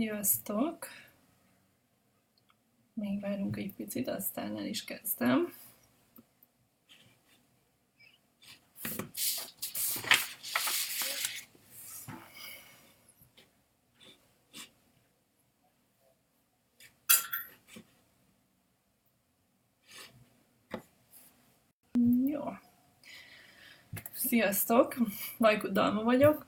Sziasztok! Még várunk egy picit, aztán el is kezdem. Jó. Sziasztok! Vajkut Dalma vagyok,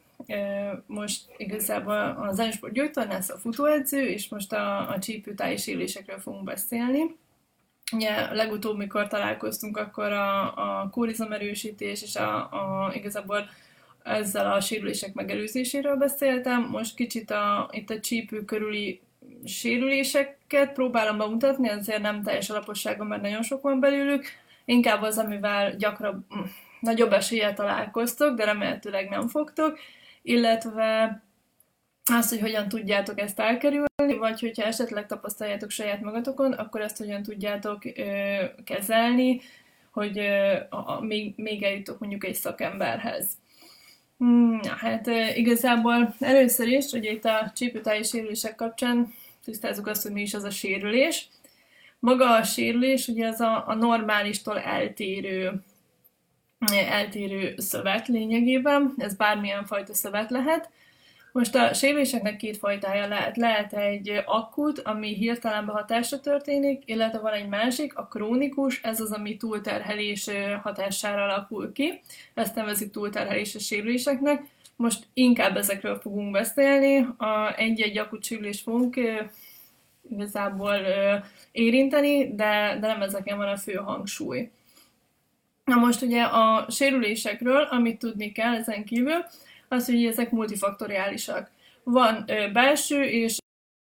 most igazából az Zensport gyógytornász a futóedző, és most a, a csípőtáji sérülésekről fogunk beszélni. Ugye legutóbb, mikor találkoztunk, akkor a, a kórizomerősítés és a, a, igazából ezzel a sérülések megelőzéséről beszéltem. Most kicsit a, itt a csípő körüli sérüléseket próbálom bemutatni, ezért nem teljes alaposságon, mert nagyon sok van belőlük. Inkább az, amivel gyakran nagyobb eséllyel találkoztok, de remélhetőleg nem fogtok illetve azt, hogy hogyan tudjátok ezt elkerülni, vagy hogyha esetleg tapasztaljátok saját magatokon, akkor ezt hogyan tudjátok ö, kezelni, hogy ö, a, még, még eljutok mondjuk egy szakemberhez. Hmm, hát ö, igazából először is, ugye itt a csípőtáji sérülések kapcsán tisztázzuk azt, hogy mi is az a sérülés. Maga a sérülés ugye az a, a normálistól eltérő eltérő szövet lényegében, ez bármilyen fajta szövet lehet. Most a sérüléseknek két fajtája lehet. Lehet egy akut, ami hirtelen behatásra történik, illetve van egy másik, a krónikus, ez az, ami túlterhelés hatására alakul ki. Ezt nevezik túlterhelés a sérüléseknek. Most inkább ezekről fogunk beszélni. A egy-egy akut sérülés fogunk igazából érinteni, de, de nem ezeken van a fő hangsúly. Na most ugye a sérülésekről, amit tudni kell ezen kívül, az, hogy ezek multifaktoriálisak. Van belső és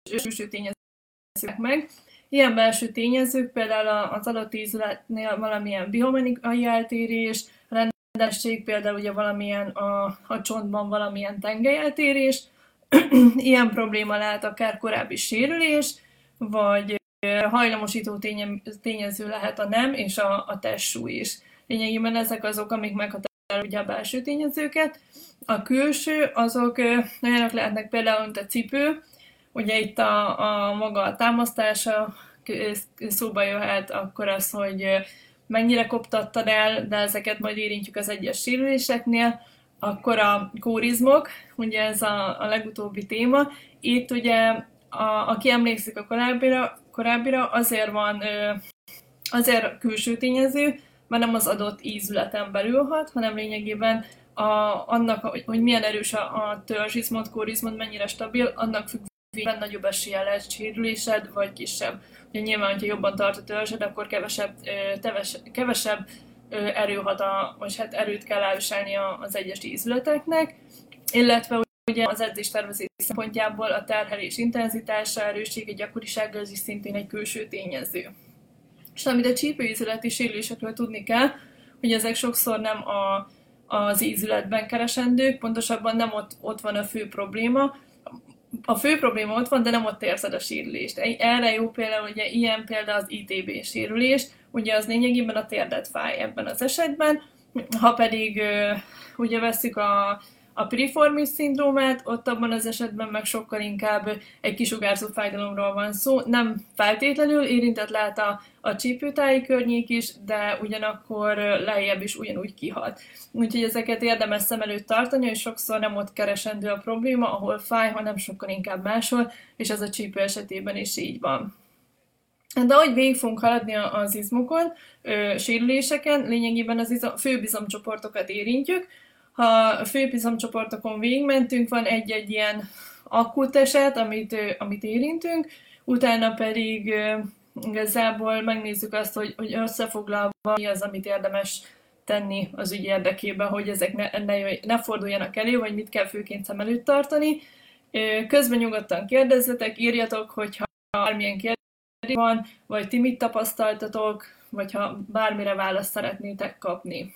külső tényezők meg. Ilyen belső tényezők például az adott ízletnél valamilyen biomenikai eltérés, rendelesség, például ugye valamilyen a, a csontban valamilyen tengelyeltérés, ilyen probléma lehet akár korábbi sérülés, vagy hajlamosító tényező lehet a nem és a, a testsúly is. Lényegében ezek azok, amik meghatározzák a belső tényezőket. A külső, azok olyanok lehetnek például, mint a cipő, ugye itt a, a maga a támasztása szóba jöhet, akkor az, hogy mennyire koptattad el, de ezeket majd érintjük az egyes sérüléseknél. Akkor a kórizmok, ugye ez a, a legutóbbi téma. Itt ugye, a, aki emlékszik a korábbira, korábbira azért van, azért külső tényező, mert nem az adott ízületen belül hat, hanem lényegében a, annak, hogy, hogy milyen erős a, a törzsizmod, kórizmod, mennyire stabil, annak függvényben nagyobb esélye lehet sérülésed, vagy kisebb. Ugye nyilván, hogyha jobban tart a törzsed, akkor kevesebb, teves, kevesebb erő hat, a, vagy hát erőt kell elviselni az egyes ízületeknek, illetve ugye az edzés tervezés szempontjából a terhelés intenzitása, erőssége, gyakorisága az is szintén egy külső tényező. És amit a csípőízületi sérülésekről tudni kell, hogy ezek sokszor nem a, az ízületben keresendők, pontosabban nem ott, ott van a fő probléma, a fő probléma ott van, de nem ott érzed a sérülést. Erre jó például, ugye ilyen például az ITB sérülés, ugye az lényegében a térdet fáj ebben az esetben, ha pedig ugye veszik a a piriformis szindrómát, ott abban az esetben meg sokkal inkább egy kisugárzó fájdalomról van szó. Nem feltétlenül érintett lehet a, a csípőtáji környék is, de ugyanakkor lejjebb is ugyanúgy kihat. Úgyhogy ezeket érdemes szem előtt tartani, és sokszor nem ott keresendő a probléma, ahol fáj, hanem sokkal inkább máshol, és ez a csípő esetében is így van. De ahogy végig fogunk haladni az izmokon, sérüléseken, lényegében az izom, főbizomcsoportokat érintjük, ha a főpizomcsoportokon végigmentünk, van egy-egy ilyen akut eset, amit, amit érintünk, utána pedig igazából megnézzük azt, hogy, hogy összefoglalva mi az, amit érdemes tenni az ügy érdekében, hogy ezek ne, ne, ne forduljanak elő, vagy mit kell főként szem előtt tartani. Közben nyugodtan kérdezzetek, írjatok, hogyha bármilyen kérdés van, vagy ti mit tapasztaltatok, vagy ha bármire választ szeretnétek kapni.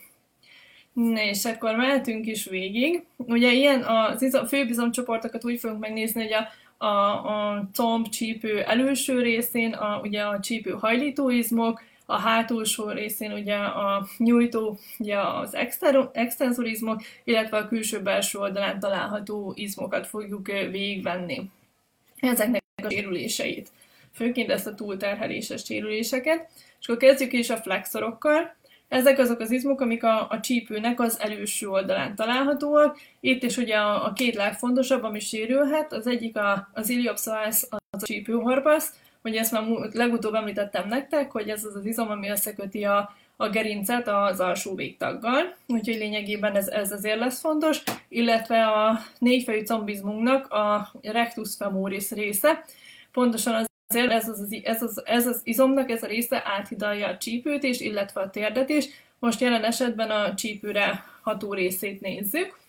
Na és akkor mehetünk is végig. Ugye ilyen a főbizomcsoportokat úgy fogunk megnézni, hogy a, a, a comb csípő előső részén a, ugye a csípő hajlítóizmok, a hátulsó részén ugye a nyújtó, ugye az extenzorizmok, illetve a külső-belső oldalán található izmokat fogjuk végigvenni. ezeknek a sérüléseit. Főként ezt a túlterheléses sérüléseket. És akkor kezdjük is a flexorokkal. Ezek azok az izmok, amik a, a csípőnek az előső oldalán találhatóak. Itt is ugye a, a két legfontosabb, ami sérülhet. Az egyik a, az iliopsoas, az a csípőhorpasz, hogy ezt már legutóbb említettem nektek, hogy ez az az izom, ami összeköti a, a gerincet az alsó végtaggal, úgyhogy lényegében ez, ez azért lesz fontos, illetve a négyfejű combizmunknak a rectus femoris része, pontosan azért ez az, ez, az, ez az izomnak ez a része áthidalja a csípőt is, illetve a térdet is. Most jelen esetben a csípőre ható részét nézzük.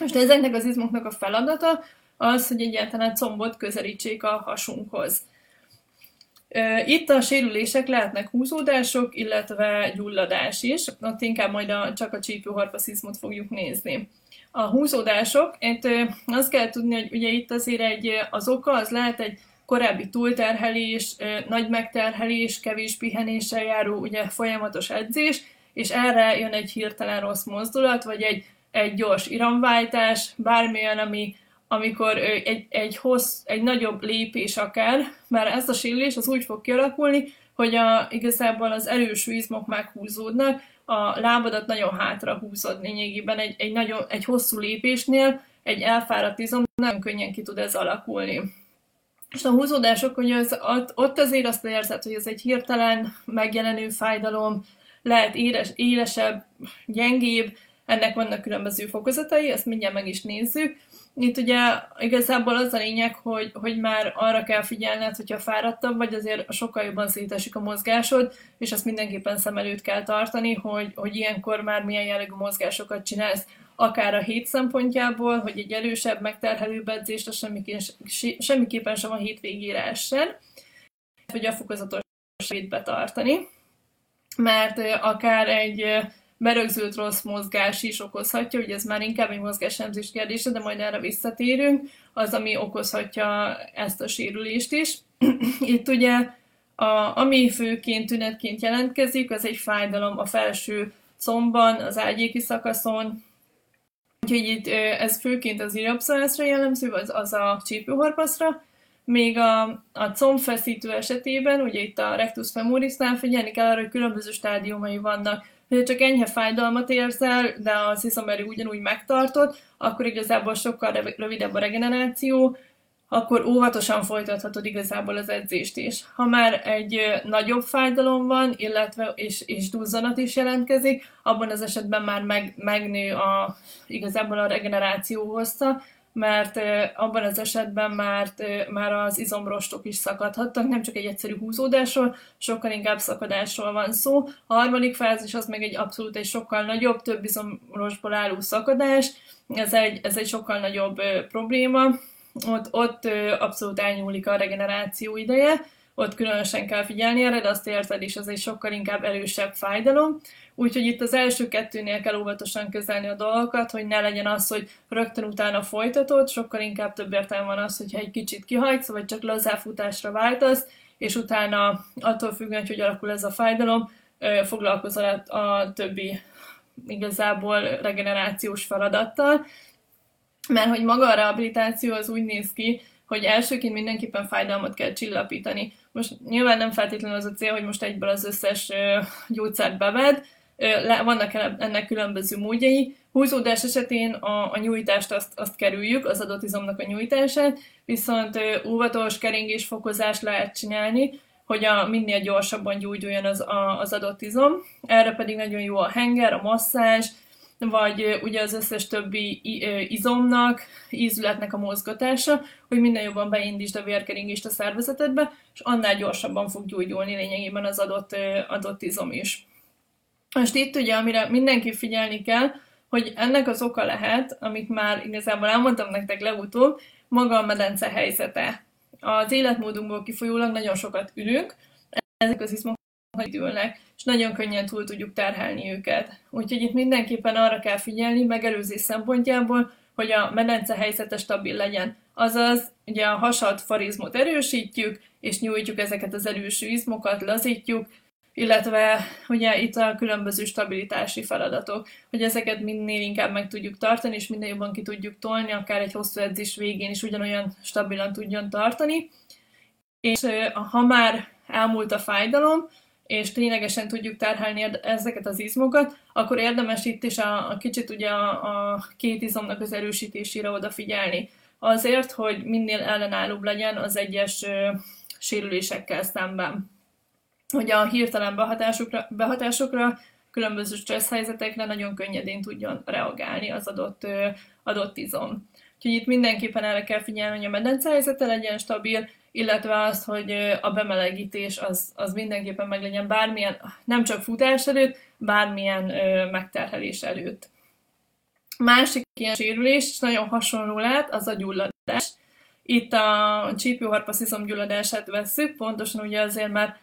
Most ezeknek az izmoknak a feladata az, hogy egyáltalán combot közelítsék a hasunkhoz. Itt a sérülések lehetnek húzódások, illetve gyulladás is. Ott inkább majd a, csak a csípőharpaszizmot fogjuk nézni. A húzódások, itt azt kell tudni, hogy ugye itt azért egy, az oka az lehet egy korábbi túlterhelés, nagy megterhelés, kevés pihenéssel járó ugye folyamatos edzés, és erre jön egy hirtelen rossz mozdulat, vagy egy, egy gyors iramváltás, bármilyen, ami, amikor egy, egy, hossz, egy nagyobb lépés akár, mert ez a sérülés az úgy fog kialakulni, hogy a, igazából az erős izmok meghúzódnak, a lábadat nagyon hátra húzod lényegében egy, egy, nagyon, egy hosszú lépésnél, egy elfáradt izom nagyon könnyen ki tud ez alakulni. És a húzódások, hogy az, ott azért azt érzed, hogy ez egy hirtelen megjelenő fájdalom, lehet éles, élesebb, gyengébb, ennek vannak különböző fokozatai, ezt mindjárt meg is nézzük. Itt ugye igazából az a lényeg, hogy, hogy már arra kell figyelned, hogyha fáradtabb vagy, azért sokkal jobban szétesik a mozgásod, és azt mindenképpen szem előtt kell tartani, hogy, hogy ilyenkor már milyen jellegű mozgásokat csinálsz akár a hét szempontjából, hogy egy erősebb, megterhelőbb edzést semmiképpen, sem a hétvégére essen, hogy a fokozatos betartani, mert akár egy berögzült rossz mozgás is okozhatja, hogy ez már inkább egy mozgásemzés kérdése, de majd erre visszatérünk, az, ami okozhatja ezt a sérülést is. Itt ugye, a, ami főként tünetként jelentkezik, az egy fájdalom a felső combban, az ágyéki szakaszon, Úgyhogy itt ez főként az iliopszorászra jellemző, az, az a csípőhorpaszra, még a, a combfeszítő esetében, ugye itt a rectus femorisnál figyelni kell arra, hogy különböző stádiumai vannak. Ha csak enyhe fájdalmat érzel, de az iszomerő ugyanúgy megtartott, akkor igazából sokkal rövidebb a regeneráció, akkor óvatosan folytathatod igazából az edzést is. Ha már egy nagyobb fájdalom van, illetve és, és duzzanat is jelentkezik, abban az esetben már meg, megnő a, igazából a regeneráció hossza, mert abban az esetben már, már az izomrostok is szakadhattak, nem csak egy egyszerű húzódásról, sokkal inkább szakadásról van szó. A harmadik fázis az meg egy abszolút egy sokkal nagyobb, több izomrostból álló szakadás, ez egy, ez egy sokkal nagyobb probléma, ott, ott abszolút elnyúlik a regeneráció ideje, ott különösen kell figyelni erre, de azt érted is, az egy sokkal inkább erősebb fájdalom. Úgyhogy itt az első kettőnél kell óvatosan kezelni a dolgokat, hogy ne legyen az, hogy rögtön utána folytatod, sokkal inkább több értelme van az, hogyha egy kicsit kihajtsz, vagy csak lazáfutásra váltasz, és utána attól függően, hogy alakul ez a fájdalom, foglalkozol a többi igazából regenerációs feladattal mert hogy maga a rehabilitáció az úgy néz ki, hogy elsőként mindenképpen fájdalmat kell csillapítani. Most nyilván nem feltétlenül az a cél, hogy most egyből az összes gyógyszert beved, vannak ennek különböző módjai. Húzódás esetén a, a nyújtást azt, azt kerüljük, az adott izomnak a nyújtását, viszont óvatos keringésfokozást lehet csinálni, hogy a, minél gyorsabban gyógyuljon az, a, az adott izom. Erre pedig nagyon jó a henger, a masszázs, vagy ugye az összes többi izomnak, ízületnek a mozgatása, hogy minden jobban beindítsd a vérkeringést a szervezetedbe, és annál gyorsabban fog gyógyulni lényegében az adott, adott izom is. Most itt ugye, amire mindenki figyelni kell, hogy ennek az oka lehet, amit már igazából elmondtam nektek legutóbb, maga a medence helyzete. Az életmódunkból kifolyólag nagyon sokat ülünk, ezek az izmok ülnek, és nagyon könnyen túl tudjuk terhelni őket. Úgyhogy itt mindenképpen arra kell figyelni, megelőzés szempontjából, hogy a medence helyzete stabil legyen. Azaz, ugye a hasad farizmot erősítjük, és nyújtjuk ezeket az erősű izmokat, lazítjuk, illetve ugye itt a különböző stabilitási feladatok, hogy ezeket minél inkább meg tudjuk tartani, és minél jobban ki tudjuk tolni, akár egy hosszú edzés végén is ugyanolyan stabilan tudjon tartani. És ha már elmúlt a fájdalom, és ténylegesen tudjuk terhelni ezeket az izmokat, akkor érdemes itt is a, a kicsit ugye a, a két izomnak az erősítésére odafigyelni. Azért, hogy minél ellenállóbb legyen az egyes ö, sérülésekkel szemben. Hogy a hirtelen behatásokra, behatásokra különböző stressz helyzetekre nagyon könnyedén tudjon reagálni az adott, ö, adott izom. Úgyhogy itt mindenképpen erre kell figyelni, hogy a medence helyzete legyen stabil, illetve azt, hogy a bemelegítés az, az mindenképpen meg legyen bármilyen, nem csak futás előtt, bármilyen ö, megterhelés előtt. Másik ilyen sérülés, nagyon hasonló lehet, az a gyulladás. Itt a csípőharpasz izomgyulladását vesszük, pontosan ugye azért, mert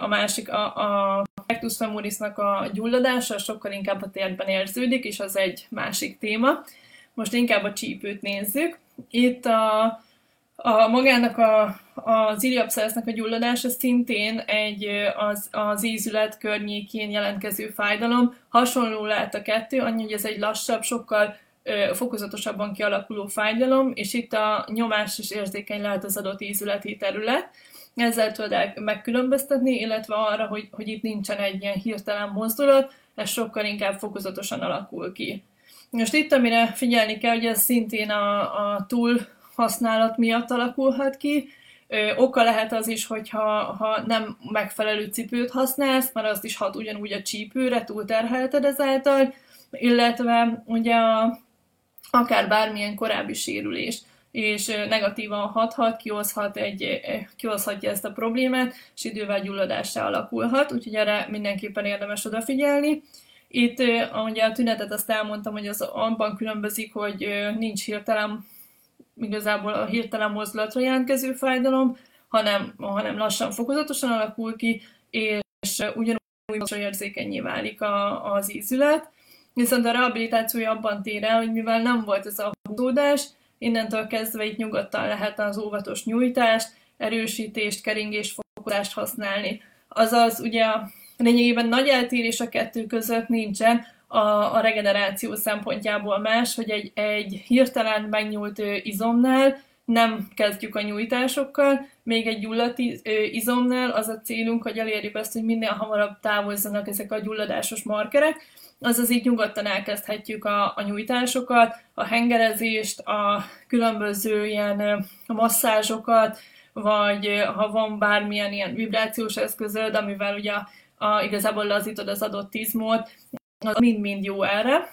a másik, a, a rectus femorisnak a gyulladása sokkal inkább a térben érződik, és az egy másik téma. Most inkább a csípőt nézzük. Itt a a magának a, az iliapszálsznak a gyulladása szintén egy az, az ízület környékén jelentkező fájdalom. Hasonló lehet a kettő, annyi, hogy ez egy lassabb, sokkal ö, fokozatosabban kialakuló fájdalom, és itt a nyomás is érzékeny lehet az adott ízületi terület. Ezzel tudod megkülönböztetni, illetve arra, hogy, hogy itt nincsen egy ilyen hirtelen mozdulat, ez sokkal inkább fokozatosan alakul ki. Most itt, amire figyelni kell, hogy ez szintén a, a túl használat miatt alakulhat ki. Ö, oka lehet az is, hogyha ha nem megfelelő cipőt használsz, mert azt is hat ugyanúgy a csípőre, túlterhelted ezáltal, illetve ugye a, akár bármilyen korábbi sérülés és negatívan hathat, kihozhat egy, kihozhatja ezt a problémát, és idővel gyulladássá alakulhat, úgyhogy erre mindenképpen érdemes odafigyelni. Itt ugye a tünetet azt elmondtam, hogy az abban különbözik, hogy nincs hirtelen igazából a hirtelen mozdulatra jelentkező fájdalom, hanem, hanem lassan, fokozatosan alakul ki, és ugyanúgy érzékenyé válik a, az ízület. Viszont a rehabilitációja abban tér el, hogy mivel nem volt ez a húzódás, innentől kezdve itt nyugodtan lehet az óvatos nyújtást, erősítést, keringést, fokozást használni. Azaz ugye lényegében nagy eltérés a kettő között nincsen, a, a regeneráció szempontjából más, hogy egy, egy hirtelen megnyúlt izomnál nem kezdjük a nyújtásokkal, még egy gyulladt izomnál az a célunk, hogy elérjük azt, hogy minél hamarabb távozzanak ezek a gyulladásos markerek, azaz így nyugodtan elkezdhetjük a, a nyújtásokat, a hengerezést, a különböző ilyen masszázsokat, vagy ha van bármilyen ilyen vibrációs eszközöd, amivel ugye a, igazából lazítod az adott izmot, mind-mind jó erre.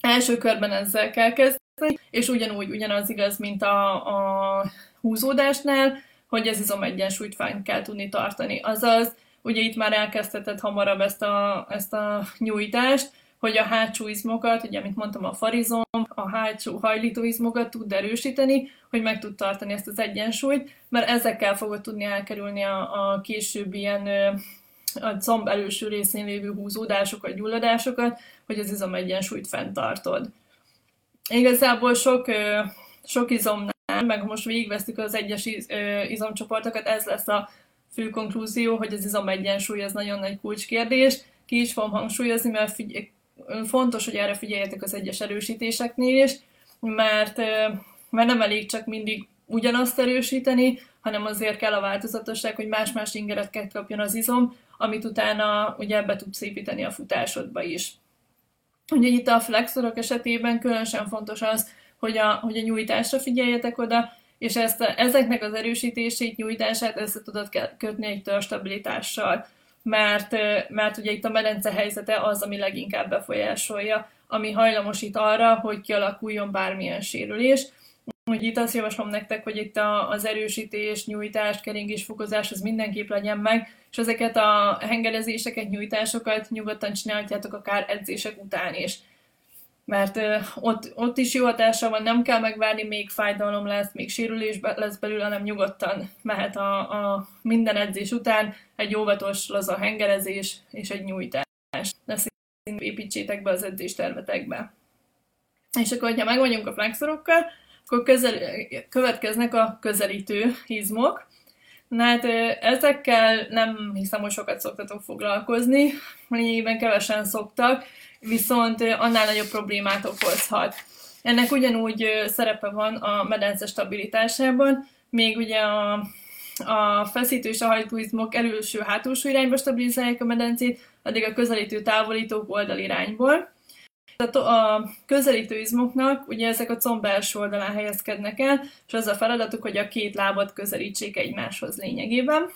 Első körben ezzel kell kezdeni, és ugyanúgy ugyanaz igaz, mint a, a húzódásnál, hogy ez izom egyensúlyt fenn kell tudni tartani. Azaz, ugye itt már elkezdheted hamarabb ezt a, ezt a nyújtást, hogy a hátsó izmokat, ugye, amit mondtam, a farizom, a hátsó hajlító izmokat tud erősíteni, hogy meg tud tartani ezt az egyensúlyt, mert ezekkel fogod tudni elkerülni a, a később ilyen a comb előső részén lévő húzódásokat, gyulladásokat, hogy az izom egyensúlyt fenntartod. Igazából sok, sok izomnál, meg most végigvesztük az egyes izomcsoportokat, ez lesz a fő konklúzió, hogy az izom egyensúly az nagyon nagy kulcskérdés. Ki is fogom hangsúlyozni, mert figy- fontos, hogy erre figyeljetek az egyes erősítéseknél is, mert, mert nem elég csak mindig ugyanazt erősíteni, hanem azért kell a változatosság, hogy más-más ingereket kapjon az izom, amit utána ugye be tudsz építeni a futásodba is. Ugye itt a flexorok esetében különösen fontos az, hogy a, hogy a nyújtásra figyeljetek oda, és ezt, ezeknek az erősítését, nyújtását össze tudod kötni egy stabilitással, mert, mert ugye itt a medence helyzete az, ami leginkább befolyásolja, ami hajlamosít arra, hogy kialakuljon bármilyen sérülés, úgy itt azt javaslom nektek, hogy itt a, az erősítés, nyújtás, keringés, fokozás az mindenképp legyen meg, és ezeket a hengerezéseket, nyújtásokat nyugodtan csinálhatjátok akár edzések után is. Mert ott, ott is jó hatása van, nem kell megvárni, még fájdalom lesz, még sérülés lesz belül, hanem nyugodtan mehet a, a minden edzés után egy óvatos, laza hengerezés és egy nyújtás. Ezt építsétek be az edzéstervetekbe. És akkor, ha meg a flexorokkal, akkor közel, következnek a közelítő izmok. Na hát ezekkel nem hiszem, hogy sokat szoktatok foglalkozni, lényegében kevesen szoktak, viszont annál nagyobb problémát okozhat. Ennek ugyanúgy szerepe van a medence stabilitásában, még ugye a, a feszítő és a hajtóizmok előső-hátulsó irányba stabilizálják a medencét, addig a közelítő távolítók oldalirányból. Tehát a közelítő izmoknak ugye ezek a comb belső oldalán helyezkednek el, és az a feladatuk, hogy a két lábat közelítsék egymáshoz lényegében.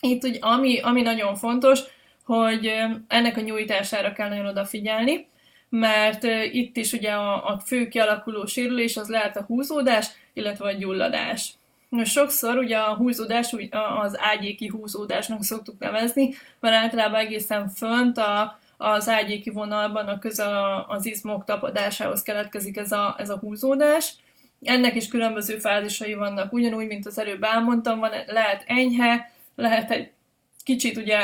Itt ugye, ami, ami nagyon fontos, hogy ennek a nyújtására kell nagyon odafigyelni, mert itt is ugye a, a fő kialakuló sérülés az lehet a húzódás, illetve a gyulladás. Most sokszor ugye a húzódás az ágyéki húzódásnak szoktuk nevezni, mert általában egészen fönt a, az ágyéki vonalban a közel az izmok tapadásához keletkezik ez a, ez a húzódás. Ennek is különböző fázisai vannak, ugyanúgy, mint az előbb elmondtam, van, lehet enyhe, lehet egy kicsit ugye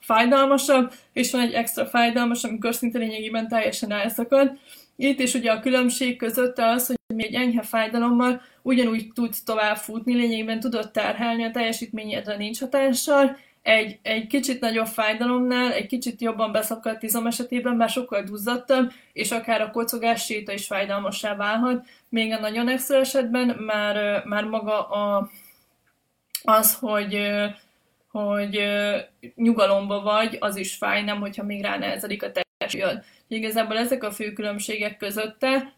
fájdalmasabb, és van egy extra fájdalmas, amikor szinte lényegében teljesen elszakad. Itt is ugye a különbség között az, hogy mi egy enyhe fájdalommal ugyanúgy tudsz tovább futni, lényegében tudod terhelni, a teljesítményedre nincs hatással, egy, egy kicsit nagyobb fájdalomnál, egy kicsit jobban beszakadt izom esetében már sokkal duzzadtabb, és akár a kocogás séta is fájdalmassá válhat. Még a nagyon extra esetben már, már maga a, az, hogy, hogy nyugalomba vagy, az is fáj, nem hogyha még ránehezedik a testjön. Igazából ezek a fő különbségek közötte,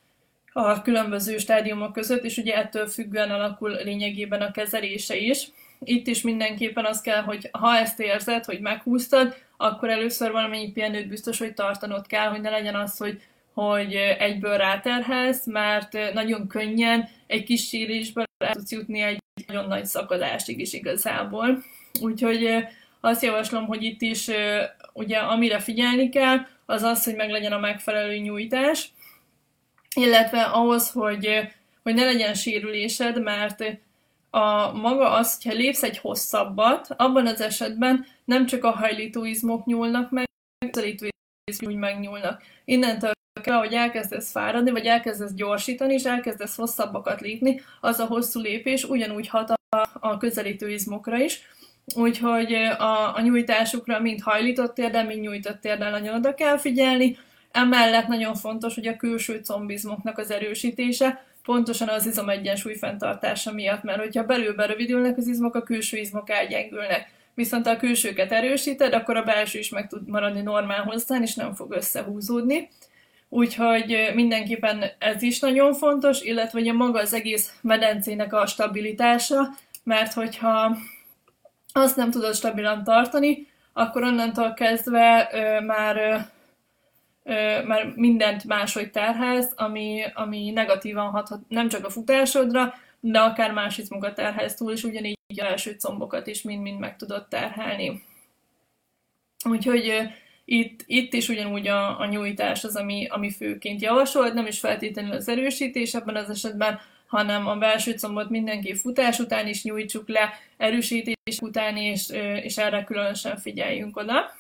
a különböző stádiumok között, és ugye ettől függően alakul lényegében a kezelése is itt is mindenképpen az kell, hogy ha ezt érzed, hogy meghúztad, akkor először valamennyi pihenőt biztos, hogy tartanod kell, hogy ne legyen az, hogy, hogy egyből ráterhelsz, mert nagyon könnyen egy kis sírésből el tudsz jutni egy nagyon nagy szakadásig is igazából. Úgyhogy azt javaslom, hogy itt is ugye amire figyelni kell, az az, hogy meglegyen a megfelelő nyújtás, illetve ahhoz, hogy, hogy ne legyen sérülésed, mert a maga az, hogyha lépsz egy hosszabbat, abban az esetben nem csak a hajlítóizmok nyúlnak meg, a közelítőizmok úgy megnyúlnak. Innentől kell, hogy elkezdesz fáradni, vagy elkezdesz gyorsítani, és elkezdesz hosszabbakat lépni, az a hosszú lépés ugyanúgy hat a, a közelítőizmokra is. Úgyhogy a, a nyújtásukra mind hajlított térdel, mind nyújtott térdel nagyon oda kell figyelni. Emellett nagyon fontos, hogy a külső combizmoknak az erősítése, pontosan az izom egyensúly fenntartása miatt, mert hogyha belülbe rövidülnek az izmok, a külső izmok elgyengülnek. Viszont ha a külsőket erősíted, akkor a belső is meg tud maradni normál hozzán, és nem fog összehúzódni. Úgyhogy mindenképpen ez is nagyon fontos, illetve ugye maga az egész medencének a stabilitása, mert hogyha azt nem tudod stabilan tartani, akkor onnantól kezdve ö, már ö, mert mindent máshogy terhelsz, ami, ami negatívan hathat nem csak a futásodra, de akár más izmokat terhelsz túl, és ugyanígy a első combokat is mind-mind meg tudod terhelni. Úgyhogy itt, itt is ugyanúgy a, a nyújtás az, ami, ami főként javasolt, nem is feltétlenül az erősítés ebben az esetben, hanem a belső combot mindenki futás után is nyújtsuk le, erősítés után, és, és erre különösen figyeljünk oda.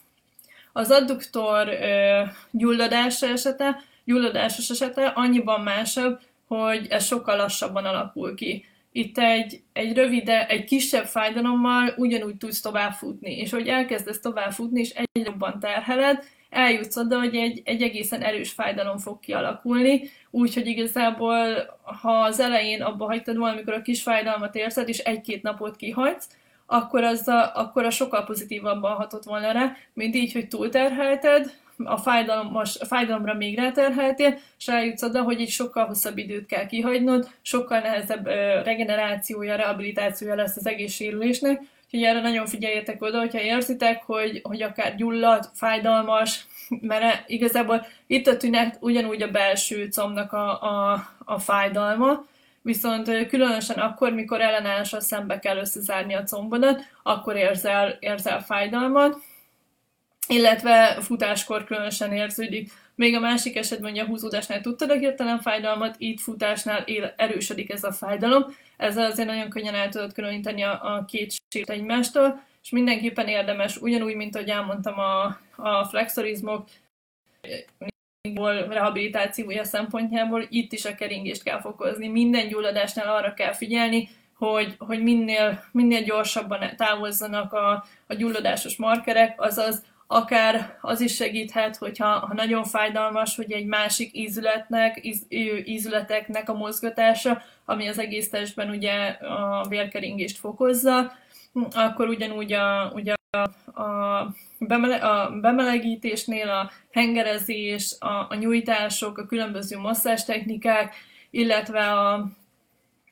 Az adduktor ö, gyulladása esete, gyulladásos esete annyiban másabb, hogy ez sokkal lassabban alakul ki. Itt egy, egy rövide, egy kisebb fájdalommal ugyanúgy tudsz tovább futni, és hogy elkezdesz tovább futni, és egyre jobban terheled, eljutsz oda, hogy egy, egy egészen erős fájdalom fog kialakulni, úgyhogy igazából, ha az elején abba hagytad valamikor a kis fájdalmat érzed, és egy-két napot kihagysz, akkor, az a, akkor a sokkal pozitívabban hatott volna rá, mint így, hogy túlterhelted, a, fájdalmas, a fájdalomra még ráterheltél, és eljutsz oda, hogy egy sokkal hosszabb időt kell kihagynod, sokkal nehezebb regenerációja, rehabilitációja lesz az egész sérülésnek, úgyhogy erre nagyon figyeljetek oda, hogyha érzitek, hogy, hogy akár gyullad, fájdalmas, mert igazából itt a tünet ugyanúgy a belső combnak a, a, a fájdalma, viszont különösen akkor, mikor ellenállásra szembe kell összezárni a combodat, akkor érzel, érzel fájdalmat, illetve futáskor különösen érződik. Még a másik esetben, hogy a húzódásnál tudtad a hirtelen fájdalmat, itt futásnál él, erősödik ez a fájdalom. Ezzel azért nagyon könnyen el tudod különíteni a, a két sért egymástól, és mindenképpen érdemes, ugyanúgy, mint ahogy elmondtam a, a flexorizmok, rehabilitációja szempontjából itt is a keringést kell fokozni. Minden gyulladásnál arra kell figyelni, hogy, hogy minél, minél gyorsabban távozzanak a, a gyulladásos markerek, azaz akár az is segíthet, hogyha ha nagyon fájdalmas, hogy egy másik ízületnek, íz, ízületeknek a mozgatása, ami az egész testben ugye a vérkeringést fokozza, akkor ugyanúgy a, ugye a, a, bemele, a bemelegítésnél a hengerezés, a, a nyújtások, a különböző technikák, illetve a,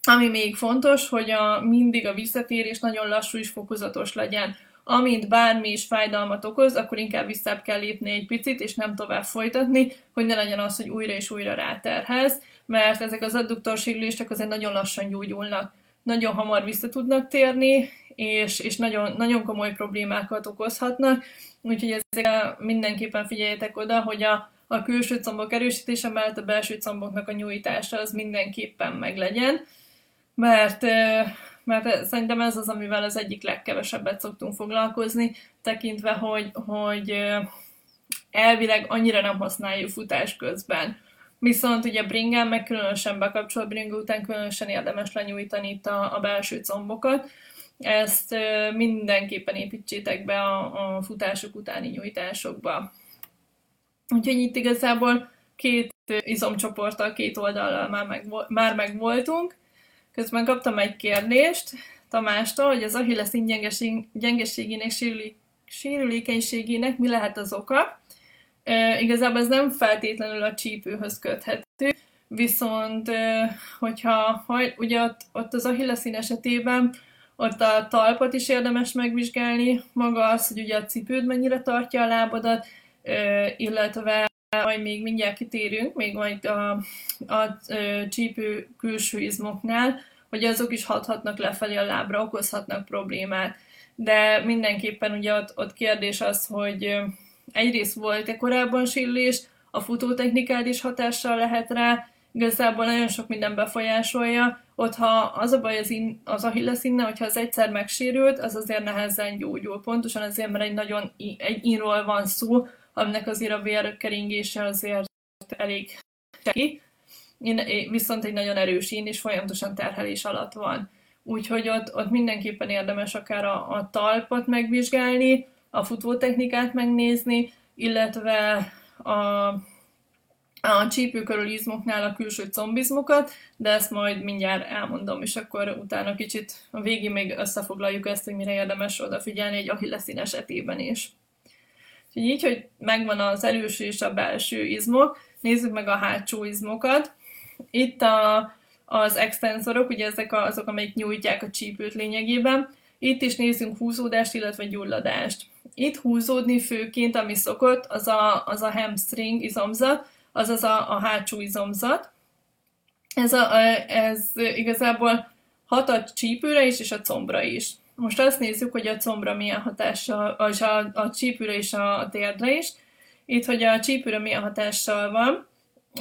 ami még fontos, hogy a, mindig a visszatérés nagyon lassú és fokozatos legyen amint bármi is fájdalmat okoz, akkor inkább vissza kell lépni egy picit, és nem tovább folytatni, hogy ne legyen az, hogy újra és újra ráterhez, mert ezek az adduktorsérülések azért nagyon lassan gyógyulnak. Nagyon hamar vissza tudnak térni, és, és nagyon, nagyon komoly problémákat okozhatnak, úgyhogy ezekre mindenképpen figyeljetek oda, hogy a, a külső combok erősítése mellett a belső comboknak a nyújtása az mindenképpen meglegyen, mert mert szerintem ez az, amivel az egyik legkevesebbet szoktunk foglalkozni, tekintve, hogy, hogy elvileg annyira nem használjuk futás közben. Viszont ugye bringen, meg különösen bekapcsolt bring után különösen érdemes lenyújtani itt a, a belső combokat. Ezt mindenképpen építsétek be a, a futások utáni nyújtásokba. Úgyhogy itt igazából két izomcsoporttal, két oldallal már meg, már meg voltunk. Közben kaptam egy kérdést Tamástól, hogy az gyengeség, gyengeségének, sérülé, sérülékenységének mi lehet az oka. E, igazából ez nem feltétlenül a csípőhöz köthető, viszont e, hogyha haj, ugye ott, ott az Achilleszín esetében ott a talpat is érdemes megvizsgálni, maga az, hogy ugye a cipőd mennyire tartja a lábadat, e, illetve majd még mindjárt kitérünk, még majd a, a, a csípő külső izmoknál, hogy azok is hathatnak lefelé a lábra, okozhatnak problémát. De mindenképpen ugye ott, ott kérdés az, hogy egyrészt volt-e korábban sillés, a futótechnikád is hatással lehet rá, igazából nagyon sok minden befolyásolja, ott ha az a baj az, in, az Achilles inne, hogyha az egyszer megsérült, az azért nehezen gyógyul. Pontosan azért, mert egy nagyon egy inról van szó, aminek azért a vérkeringése azért elég seki, viszont egy nagyon erős ín, és folyamatosan terhelés alatt van. Úgyhogy ott, ott mindenképpen érdemes akár a, a talpat megvizsgálni, a futótechnikát megnézni, illetve a, a csípő körül izmoknál a külső combizmokat, de ezt majd mindjárt elmondom, és akkor utána kicsit a végén még összefoglaljuk ezt, hogy mire érdemes odafigyelni egy ahilleszín esetében is. Úgyhogy így, hogy megvan az előső és a belső izmok, nézzük meg a hátsó izmokat. Itt a, az extensorok, ugye ezek azok, amelyik nyújtják a csípőt lényegében. Itt is nézzünk húzódást, illetve gyulladást. Itt húzódni főként, ami szokott, az a, az a hamstring izomzat, azaz a, a hátsó izomzat. Ez, a, ez igazából hat a csípőre is, és a combra is. Most azt nézzük, hogy a combra milyen hatással, vagy a, a csípőre és a, a térdre is. Itt, hogy a csípőre milyen hatással van.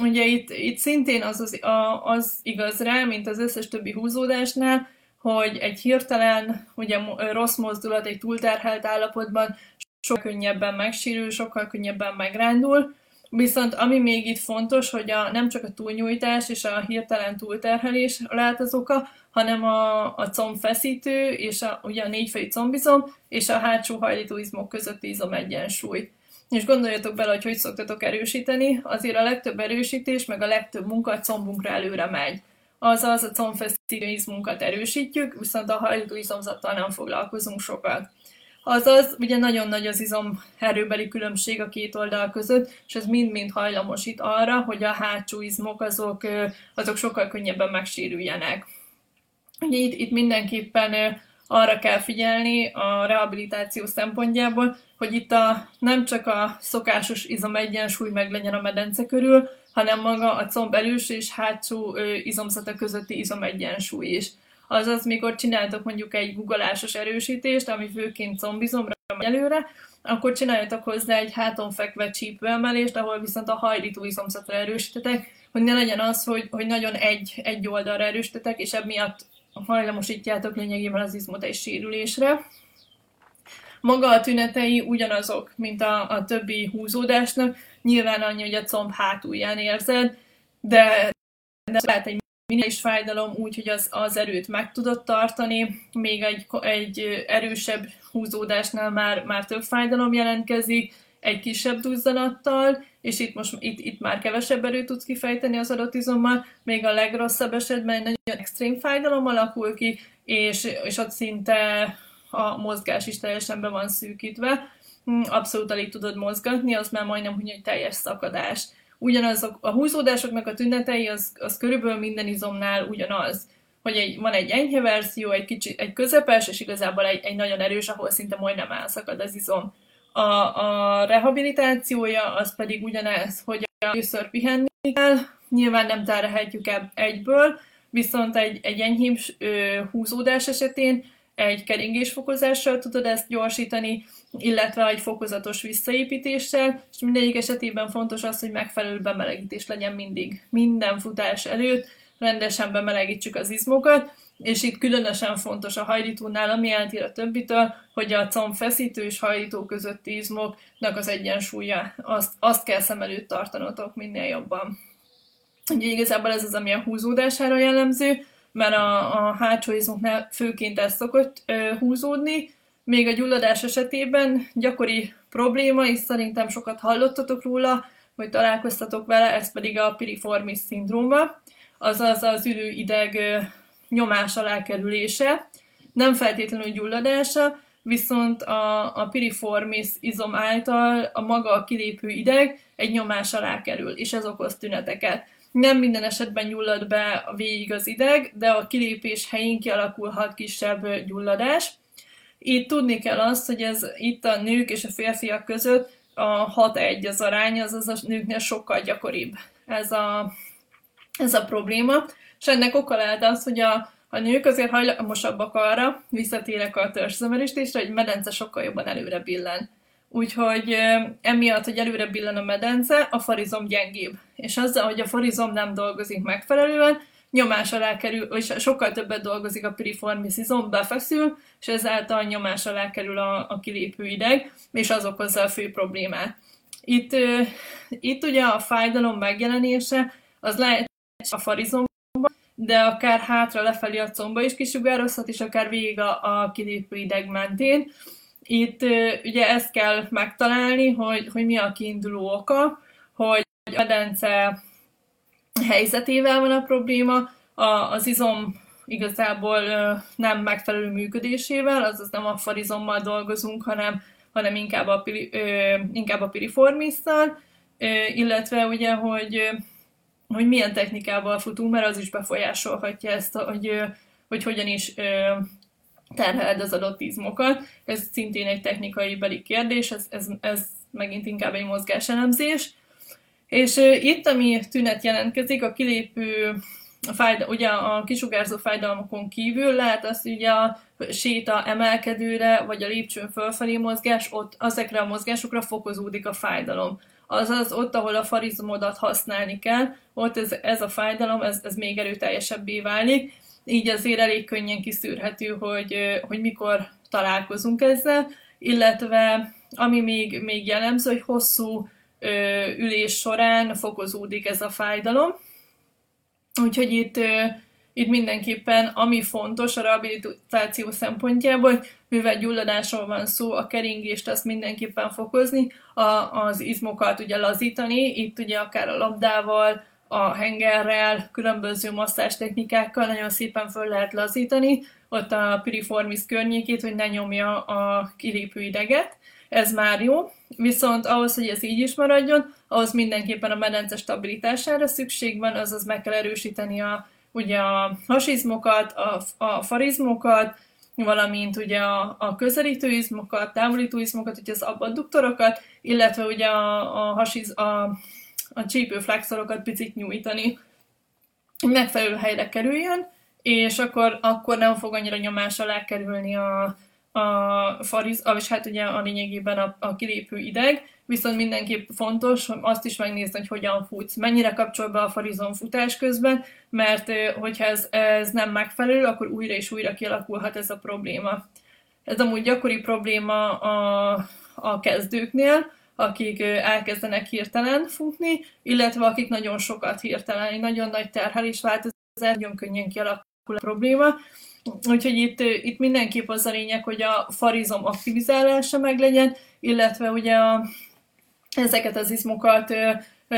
Ugye itt, itt szintén az, az, a, az igaz rá, mint az összes többi húzódásnál, hogy egy hirtelen, ugye rossz mozdulat egy túlterhelt állapotban sokkal könnyebben megsérül, sokkal könnyebben megrándul, Viszont ami még itt fontos, hogy a, nem csak a túlnyújtás és a hirtelen túlterhelés lehet az oka, hanem a, a combfeszítő és a, ugye a négyfejű combizom és a hátsó hajlítóizmok közötti izom egyensúly. És gondoljatok bele, hogy hogy szoktatok erősíteni, azért a legtöbb erősítés, meg a legtöbb munka a combunkra előre megy. Azaz a combfeszítő izmunkat erősítjük, viszont a hajlítóizomzattal nem foglalkozunk sokat. Azaz, ugye nagyon nagy az izom erőbeli különbség a két oldal között, és ez mind-mind hajlamosít arra, hogy a hátsó izmok azok, azok sokkal könnyebben megsérüljenek. Ugye itt, itt mindenképpen arra kell figyelni a rehabilitáció szempontjából, hogy itt a, nem csak a szokásos izom egyensúly meg legyen a medence körül, hanem maga a comb előső és hátsó izomzata közötti izom egyensúly is. Azaz, mikor csináltok mondjuk egy guggolásos erősítést, ami főként combizomra megy előre, akkor csináljatok hozzá egy háton fekve csípőemelést, ahol viszont a hajlító izomzatra erősítetek, hogy ne legyen az, hogy, hogy nagyon egy, egy oldalra erősítetek, és emiatt hajlamosítjátok lényegében az izmot egy sérülésre. Maga a tünetei ugyanazok, mint a, a többi húzódásnak, nyilván annyi, hogy a comb hátulján érzed, de, de lehet egy minimális fájdalom, úgyhogy az, az erőt meg tudod tartani, még egy, egy erősebb húzódásnál már, már több fájdalom jelentkezik, egy kisebb duzzanattal, és itt most itt, itt már kevesebb erőt tudsz kifejteni az adott izommal, még a legrosszabb esetben egy nagyon extrém fájdalom alakul ki, és, és ott szinte a mozgás is teljesen be van szűkítve, abszolút alig tudod mozgatni, az már majdnem hogy egy teljes szakadás. Ugyanazok a húzódásoknak a tünetei, az, az körülbelül minden izomnál ugyanaz hogy egy, van egy enyhe verzió, egy, kicsi, egy közepes, és igazából egy, egy nagyon erős, ahol szinte majdnem elszakad az izom. A, a rehabilitációja az pedig ugyanez, hogy először pihenni kell, nyilván nem terhelhetjük egyből, viszont egy, egy enyhébb húzódás esetén egy keringésfokozással tudod ezt gyorsítani, illetve egy fokozatos visszaépítéssel, és mindegyik esetében fontos az, hogy megfelelő bemelegítés legyen mindig. Minden futás előtt rendesen bemelegítsük az izmokat, és itt különösen fontos a hajlítónál, ami eltér a többitől, hogy a combfeszítő és hajlító közötti izmoknak az egyensúlya, azt, azt kell szem előtt tartanotok minél jobban. Ugye igazából ez az, ami a húzódására jellemző, mert a, a hátsó izmoknál főként ez szokott ö, húzódni, még a gyulladás esetében gyakori probléma, és szerintem sokat hallottatok róla, vagy találkoztatok vele, ez pedig a piriformis szindróma, azaz az ülőideg nyomás alá kerülése, nem feltétlenül gyulladása, viszont a, a piriformis izom által a maga a kilépő ideg egy nyomás alá kerül, és ez okoz tüneteket. Nem minden esetben gyullad be végig az ideg, de a kilépés helyén kialakulhat kisebb gyulladás. Itt tudni kell azt, hogy ez itt a nők és a férfiak között a 6-1 az arány, azaz a nőknél sokkal gyakoribb ez a, ez a probléma. És ennek oka lehet az, hogy a, a nők azért hajlamosabbak arra, visszatérek a törzszemeristésre, hogy medence sokkal jobban előre billen. Úgyhogy emiatt, hogy előre billen a medence, a farizom gyengébb. És azzal, hogy a farizom nem dolgozik megfelelően, nyomás alá kerül, és sokkal többet dolgozik a piriformis izom, befeszül, és ezáltal nyomás alá kerül a, a kilépő ideg, és az okozza a fő problémát. Itt, itt ugye a fájdalom megjelenése, az lehet a farizomban, de akár hátra lefelé a comba is kisugározhat, és akár végig a, a kilépő ideg mentén. Itt ugye ezt kell megtalálni, hogy, hogy mi a kiinduló oka, hogy a medence helyzetével van a probléma, a, az izom igazából nem megfelelő működésével, azaz nem a farizommal dolgozunk, hanem, hanem inkább a, piri, inkább a piriformisszal, illetve ugye, hogy, hogy milyen technikával futunk, mert az is befolyásolhatja ezt, hogy, hogy hogyan is terheled az adott izmokat. Ez szintén egy technikai beli kérdés, ez, ez, ez megint inkább egy mozgáselemzés. És itt, ami tünet jelentkezik, a kilépő a fájdal, ugye a kisugárzó fájdalmakon kívül lehet az ugye a séta emelkedőre, vagy a lépcsőn fölfelé mozgás, ott ezekre a mozgásokra fokozódik a fájdalom. Azaz ott, ahol a farizomodat használni kell, ott ez, ez a fájdalom, ez, ez még erőteljesebbé válik, így azért elég könnyen kiszűrhető, hogy, hogy mikor találkozunk ezzel, illetve ami még, még jellemző, hogy hosszú ülés során fokozódik ez a fájdalom. Úgyhogy itt, itt mindenképpen, ami fontos a rehabilitáció szempontjából, mivel gyulladásról van szó, a keringést azt mindenképpen fokozni, a, az izmokat ugye lazítani, itt ugye akár a labdával, a hengerrel, különböző masszás technikákkal nagyon szépen föl lehet lazítani, ott a piriformis környékét, hogy ne nyomja a kilépő ideget, ez már jó, viszont ahhoz, hogy ez így is maradjon, ahhoz mindenképpen a medence stabilitására szükség van, azaz meg kell erősíteni a, ugye a hasizmokat, a, a farizmokat, valamint ugye a, a közelítő izmokat, távolító izmokat, ugye az abduktorokat, illetve ugye a, a, hasiz, a, a csípőflexorokat picit nyújtani, hogy megfelelő helyre kerüljön, és akkor, akkor nem fog annyira nyomás alá kerülni a, a fariz, és hát ugye a lényegében a, a kilépő ideg, viszont mindenképp fontos hogy azt is megnézni, hogy hogyan futsz, mennyire kapcsol be a farizon futás közben, mert hogyha ez, ez nem megfelelő, akkor újra és újra kialakulhat ez a probléma. Ez amúgy gyakori probléma a, a kezdőknél, akik elkezdenek hirtelen futni, illetve akik nagyon sokat hirtelen, nagyon nagy terhelés változás nagyon könnyen kialakul a probléma. Úgyhogy itt, itt mindenképp az a lényeg, hogy a farizom aktivizálása meg legyen, illetve ugye a, ezeket az izmokat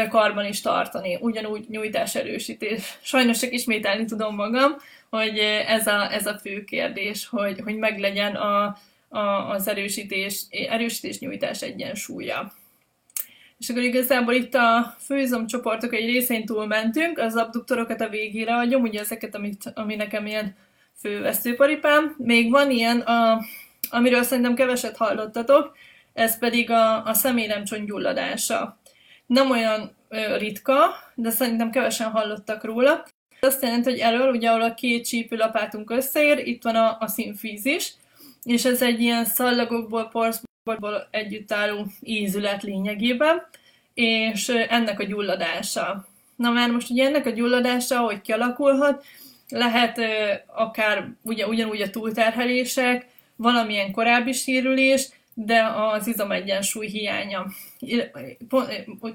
karban is tartani, ugyanúgy nyújtás erősítés. Sajnos csak ismételni tudom magam, hogy ez a, ez a fő kérdés, hogy, hogy meglegyen a, a, az erősítés, erősítés nyújtás egyensúlya. És akkor igazából itt a főizomcsoportok egy részén túlmentünk, az abduktorokat a végére hagyom, ugye ezeket, amit, ami nekem ilyen fő veszőparipám. Még van ilyen, a, amiről szerintem keveset hallottatok, ez pedig a, a személynemcsont gyulladása. Nem olyan ö, ritka, de szerintem kevesen hallottak róla. Azt jelenti, hogy elől, ugye ahol a két csípőlapátunk összeér, itt van a, a színfízis, és ez egy ilyen szallagokból, porszból együtt álló ízület lényegében, és ennek a gyulladása. Na már most ugye ennek a gyulladása, hogy kialakulhat, lehet akár ugye, ugyanúgy a túlterhelések, valamilyen korábbi sérülés, de az izomegyensúly hiánya.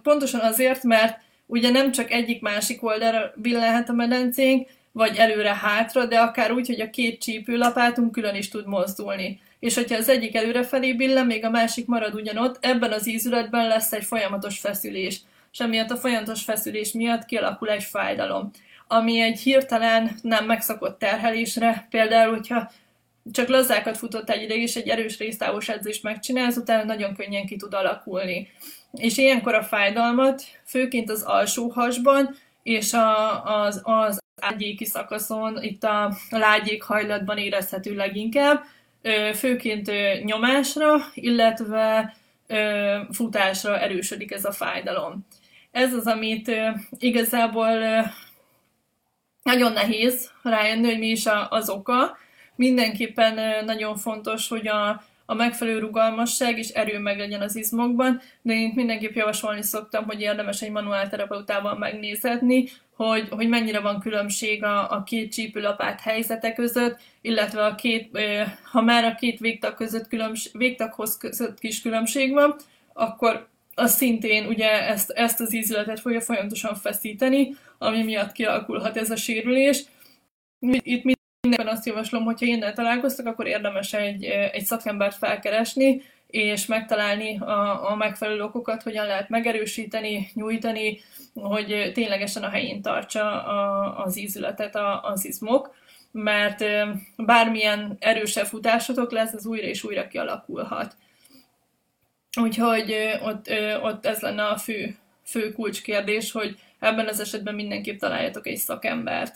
Pontosan azért, mert ugye nem csak egyik-másik oldalra billenhet a medencénk, vagy előre-hátra, de akár úgy, hogy a két csípőlapátunk külön is tud mozdulni. És hogyha az egyik előrefelé billen, még a másik marad ugyanott, ebben az ízületben lesz egy folyamatos feszülés. És emiatt a folyamatos feszülés miatt kialakul egy fájdalom. Ami egy hirtelen nem megszokott terhelésre, például, hogyha csak lazzákat futott egy ideig, és egy erős résztávos edzést megcsinálsz, utána nagyon könnyen ki tud alakulni. És ilyenkor a fájdalmat, főként az alsó hasban, és a, az, az ágyéki szakaszon, itt a lágyék hajlatban érezhető leginkább, főként nyomásra, illetve futásra erősödik ez a fájdalom. Ez az, amit igazából nagyon nehéz rájönni, hogy mi is az oka. Mindenképpen nagyon fontos, hogy a, a megfelelő rugalmasság és erő meg legyen az izmokban, de én mindenképp javasolni szoktam, hogy érdemes egy manuálterapeutával megnézetni, hogy, hogy mennyire van különbség a, a két csípőlapát helyzete között, illetve a két, ha már a két végtag között különbség, végtaghoz között kis különbség van, akkor az szintén ugye ezt, ezt az ízületet fogja folyamatosan feszíteni, ami miatt kialakulhat ez a sérülés. Itt mindenben azt javaslom, hogyha innen találkoztak, akkor érdemes egy, egy szakembert felkeresni, és megtalálni a, a megfelelő okokat, hogyan lehet megerősíteni, nyújtani, hogy ténylegesen a helyén tartsa a, az ízületet a, az izmok, mert bármilyen erősebb futásotok lesz, az újra és újra kialakulhat. Úgyhogy ott, ott ez lenne a fő, fő kulcskérdés, hogy ebben az esetben mindenképp találjatok egy szakembert.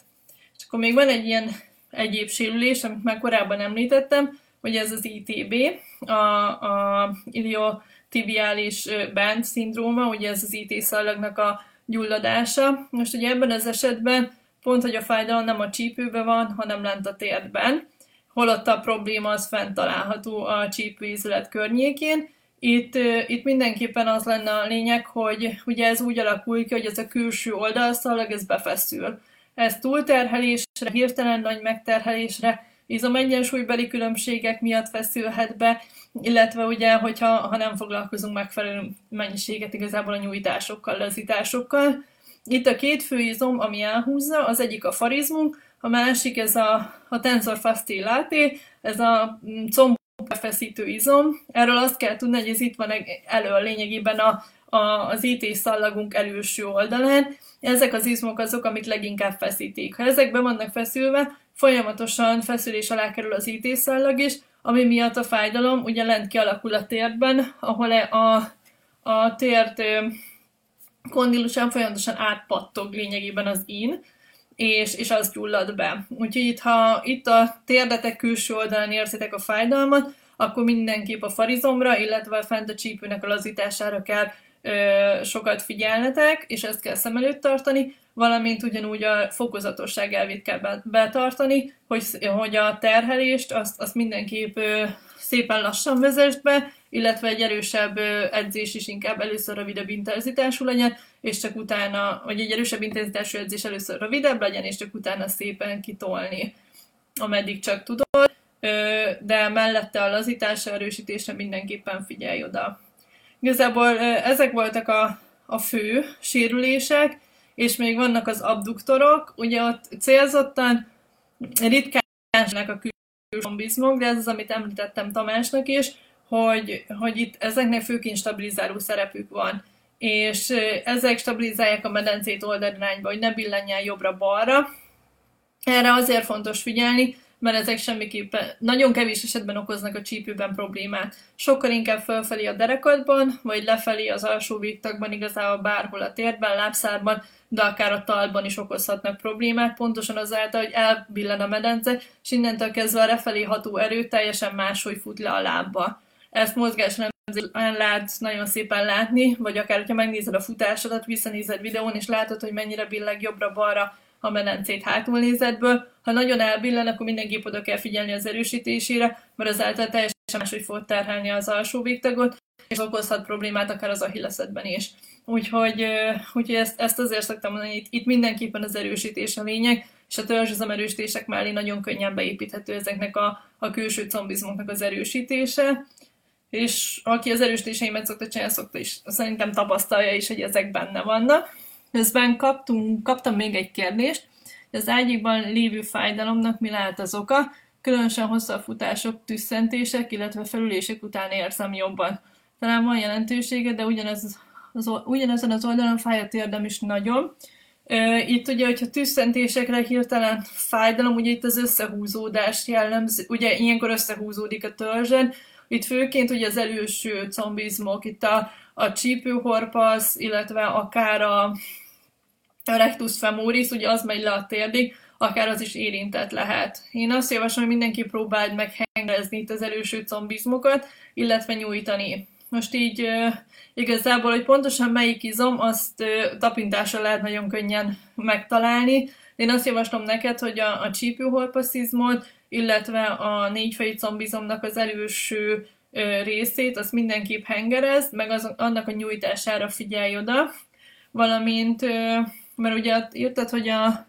És akkor még van egy ilyen egyéb sérülés, amit már korábban említettem, hogy ez az ITB, a, a iliotibiális band szindróma, ugye ez az IT szallagnak a gyulladása. Most ugye ebben az esetben pont, hogy a fájdalom nem a csípőben van, hanem lent a térdben, holott a probléma az fent található a csípőízület környékén. Itt, itt mindenképpen az lenne a lényeg, hogy ugye ez úgy alakul ki, hogy ez a külső oldalszalag, ez befeszül. Ez túlterhelésre, hirtelen nagy megterhelésre, izomegyensúlybeli különbségek miatt feszülhet be, illetve ugye, hogyha ha nem foglalkozunk megfelelő mennyiséget igazából a nyújtásokkal, lazításokkal. Itt a két fő izom, ami elhúzza, az egyik a farizmunk, a másik ez a, a tensor fascillaté, ez a mm, comb feszítő izom. Erről azt kell tudni, hogy ez itt van elő lényegében a, a, az IT szallagunk előső oldalán. Ezek az izmok azok, amik leginkább feszítik. Ha ezek be vannak feszülve, folyamatosan feszülés alá kerül az IT szallag is, ami miatt a fájdalom ugye lent kialakul a térdben, ahol a, a tért kondilusán folyamatosan átpattog lényegében az in, és, és az gyullad be. Úgyhogy itt, ha itt a térdetek külső oldalán érzitek a fájdalmat, akkor mindenképp a farizomra, illetve fent a csípőnek a lazítására kell ö, sokat figyelnetek, és ezt kell szem előtt tartani, valamint ugyanúgy a fokozatosság elvét kell betartani, hogy, hogy a terhelést azt, azt mindenképp ö, szépen lassan vezest be, illetve egy erősebb edzés is inkább először rövidebb intenzitású legyen, és csak utána, vagy egy erősebb intenzitású edzés először rövidebb legyen, és csak utána szépen kitolni, ameddig csak tudod, de mellette a lazításra, erősítésre mindenképpen figyelj oda. Igazából ezek voltak a, a fő sérülések, és még vannak az abduktorok, ugye ott célzottan ritkán a külső de ez az, amit említettem Tamásnak is, hogy, hogy itt ezeknek főként stabilizáló szerepük van és ezek stabilizálják a medencét oldalirányba, hogy ne billenjen jobbra-balra. Erre azért fontos figyelni, mert ezek semmiképpen nagyon kevés esetben okoznak a csípőben problémát. Sokkal inkább fölfelé a derekadban, vagy lefelé az alsó végtagban, igazából bárhol a térben, lábszárban, de akár a talban is okozhatnak problémát, pontosan azáltal, hogy elbillen a medence, és innentől kezdve a lefelé ható erő teljesen máshogy fut le a lábba. Ezt mozgás nem lehet nagyon szépen látni, vagy akár, hogyha megnézed a futásodat, visszanézed videón, és látod, hogy mennyire billeg jobbra-balra a medencét hátulnézetből. Ha nagyon elbillen, akkor mindenképp oda kell figyelni az erősítésére, mert azáltal teljesen máshogy fog terhelni az alsó végtagot, és okozhat problémát akár az ahilleszedben is. Úgyhogy, úgyhogy ezt, ezt azért szoktam mondani, itt, itt mindenképpen az erősítés a lényeg, és a törzsözem erősítések mellé nagyon könnyen beépíthető ezeknek a, a külső combizmoknak az erősítése és aki az erősítéseimet szokta csinálni, szokta is, szerintem tapasztalja is, hogy ezek benne vannak. Közben kaptunk, kaptam még egy kérdést, az ágyikban lévő fájdalomnak mi lehet az oka, különösen hosszabb futások, tüsszentések, illetve felülések után érzem jobban. Talán van jelentősége, de ugyanez, az, ugyanezen az oldalon fáj a térdem is nagyon. Itt ugye, hogyha tüsszentésekre hirtelen fájdalom, ugye itt az összehúzódás jellemző, ugye ilyenkor összehúzódik a törzsen, itt főként ugye az előső combizmok, itt a, a csípőhorpasz, illetve akár a, a rectus femoris, ugye az megy le a térdig, akár az is érintett lehet. Én azt javaslom, hogy mindenki próbáld meg hengerezni itt az előső combizmokat, illetve nyújtani. Most így igazából, hogy pontosan melyik izom, azt tapintással lehet nagyon könnyen megtalálni. Én azt javaslom neked, hogy a, a csípőhorpaszizmot illetve a négyfejű combizomnak az előső részét, azt mindenképp hengerezd, meg az, annak a nyújtására figyelj oda, valamint, mert ugye írtad, hogy a